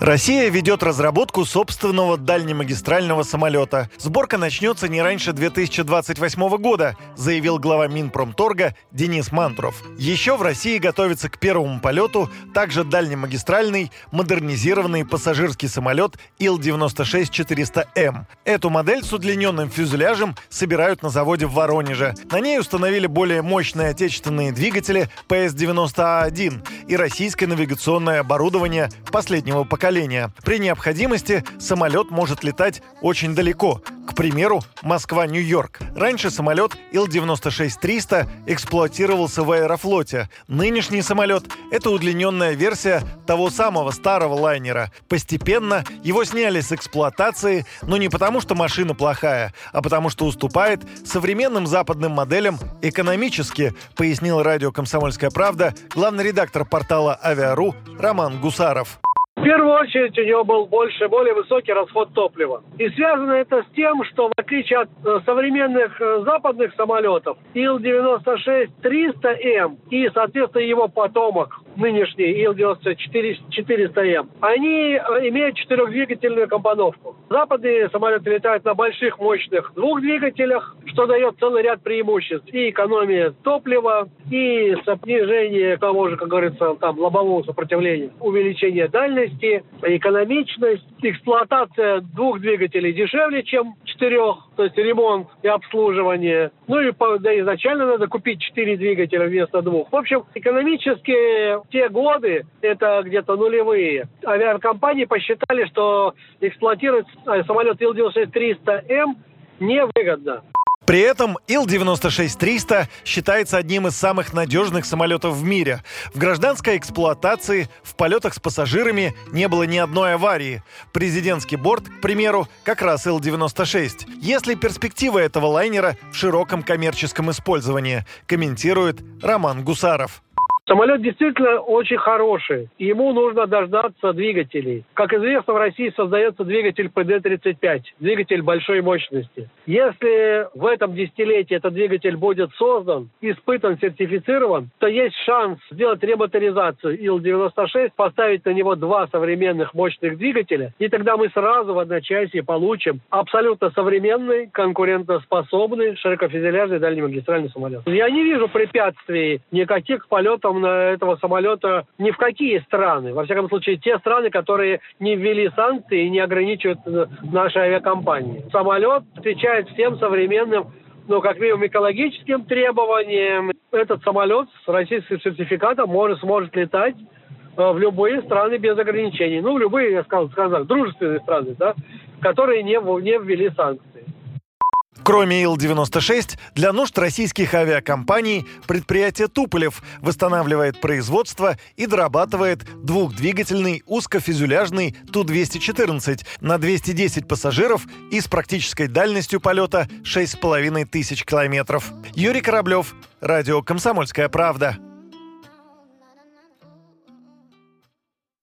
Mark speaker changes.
Speaker 1: Россия ведет разработку собственного дальнемагистрального самолета. Сборка начнется не раньше 2028 года, заявил глава Минпромторга Денис Мантуров. Еще в России готовится к первому полету также дальнемагистральный модернизированный пассажирский самолет Ил-96-400М. Эту модель с удлиненным фюзеляжем собирают на заводе в Воронеже. На ней установили более мощные отечественные двигатели ПС-90А1 и российское навигационное оборудование последнего поколения поколения. При необходимости самолет может летать очень далеко, к примеру, Москва-Нью-Йорк. Раньше самолет Ил-96-300 эксплуатировался в аэрофлоте. Нынешний самолет — это удлиненная версия того самого старого лайнера. Постепенно его сняли с эксплуатации, но не потому, что машина плохая, а потому, что уступает современным западным моделям экономически, пояснил радио «Комсомольская правда» главный редактор портала «Авиару» Роман Гусаров.
Speaker 2: В первую очередь у него был больше, более высокий расход топлива. И связано это с тем, что отличие от э, современных э, западных самолетов, Ил-96-300М и, соответственно, его потомок, нынешний Ил-94-400М, они э, имеют четырехдвигательную компоновку. Западные самолеты летают на больших, мощных двух двигателях, что дает целый ряд преимуществ. И экономия топлива, и снижение того же, как говорится, там, лобового сопротивления, увеличение дальности, экономичность, эксплуатация двух двигателей дешевле, чем четырех, то есть ремонт и обслуживание. Ну и да, изначально надо купить четыре двигателя вместо двух. В общем, экономически те годы, это где-то нулевые, авиакомпании посчитали, что эксплуатировать э, самолет Ил-96-300М невыгодно.
Speaker 1: При этом Ил-96-300 считается одним из самых надежных самолетов в мире. В гражданской эксплуатации в полетах с пассажирами не было ни одной аварии. Президентский борт, к примеру, как раз Ил-96. Если перспектива этого лайнера в широком коммерческом использовании, комментирует Роман Гусаров.
Speaker 2: Самолет действительно очень хороший. Ему нужно дождаться двигателей. Как известно, в России создается двигатель ПД-35, двигатель большой мощности. Если в этом десятилетии этот двигатель будет создан, испытан, сертифицирован, то есть шанс сделать ремоторизацию Ил-96, поставить на него два современных мощных двигателя, и тогда мы сразу в одночасье получим абсолютно современный, конкурентоспособный, широкофюзеляжный дальнемагистральный самолет. Я не вижу препятствий никаких к полетам на этого самолета ни в какие страны. Во всяком случае, те страны, которые не ввели санкции и не ограничивают э, наши авиакомпании. Самолет отвечает всем современным ну, как минимум, экологическим требованиям. Этот самолет с российским сертификатом может, сможет летать э, в любые страны без ограничений. Ну, в любые, я сказал, сказал дружественные страны, да, которые не, не ввели санкции.
Speaker 1: Кроме Ил-96, для нужд российских авиакомпаний предприятие Туполев восстанавливает производство и дорабатывает двухдвигательный узкофюзеляжный Ту-214 на 210 пассажиров и с практической дальностью полета 6,5 тысяч километров. Юрий Кораблев, Радио «Комсомольская правда».